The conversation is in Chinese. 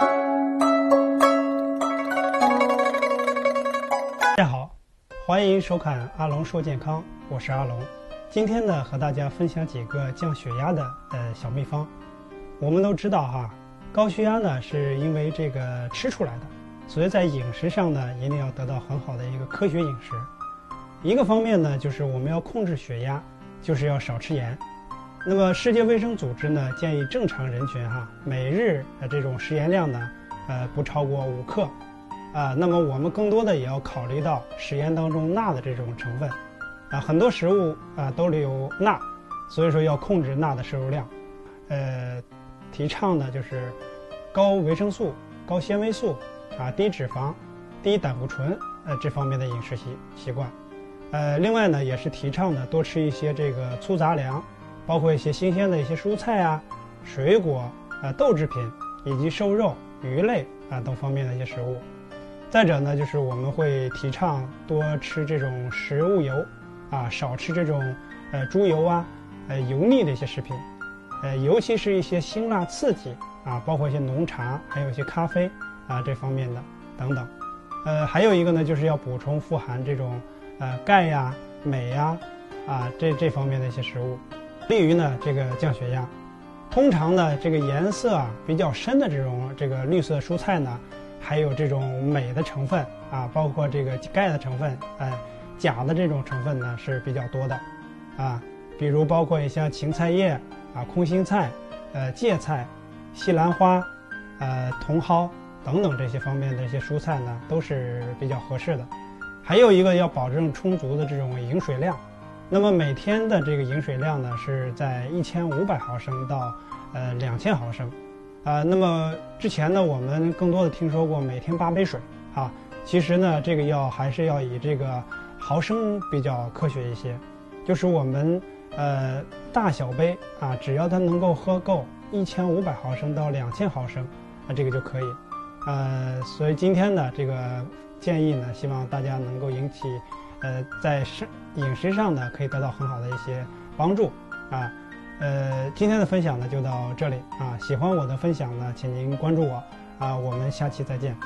大家好，欢迎收看阿龙说健康，我是阿龙。今天呢，和大家分享几个降血压的呃小秘方。我们都知道哈，高血压呢是因为这个吃出来的，所以在饮食上呢一定要得到很好的一个科学饮食。一个方面呢，就是我们要控制血压，就是要少吃盐。那么世界卫生组织呢建议正常人群哈每日的这种食盐量呢，呃不超过五克。啊，那么我们更多的也要考虑到食盐当中钠的这种成分，啊，很多食物啊都里有钠，所以说要控制钠的摄入量，呃，提倡的就是高维生素、高纤维素，啊，低脂肪、低胆固醇，呃，这方面的饮食习习惯，呃，另外呢也是提倡的多吃一些这个粗杂粮，包括一些新鲜的一些蔬菜啊、水果啊、豆制品以及瘦肉、鱼类啊等方面的一些食物。再者呢，就是我们会提倡多吃这种食物油，啊，少吃这种呃猪油啊，呃油腻的一些食品，呃，尤其是一些辛辣刺激啊，包括一些浓茶，还有一些咖啡啊这方面的等等。呃，还有一个呢，就是要补充富含这种呃钙呀、镁呀啊这这方面的一些食物，利于呢这个降血压。通常呢，这个颜色啊比较深的这种这个绿色蔬菜呢。还有这种镁的成分啊，包括这个钙的成分，哎，钾的这种成分呢是比较多的，啊，比如包括像芹菜叶啊、空心菜、呃芥菜、西兰花、呃茼蒿等等这些方面的一些蔬菜呢都是比较合适的。还有一个要保证充足的这种饮水量，那么每天的这个饮水量呢是在一千五百毫升到呃两千毫升。啊，那么之前呢，我们更多的听说过每天八杯水。啊，其实呢，这个要还是要以这个毫升比较科学一些，就是我们呃大小杯啊，只要它能够喝够一千五百毫升到两千毫升，啊，这个就可以，呃，所以今天呢，这个建议呢，希望大家能够引起呃在食饮食上呢，可以得到很好的一些帮助啊。呃，今天的分享呢就到这里啊！喜欢我的分享呢，请您关注我啊！我们下期再见。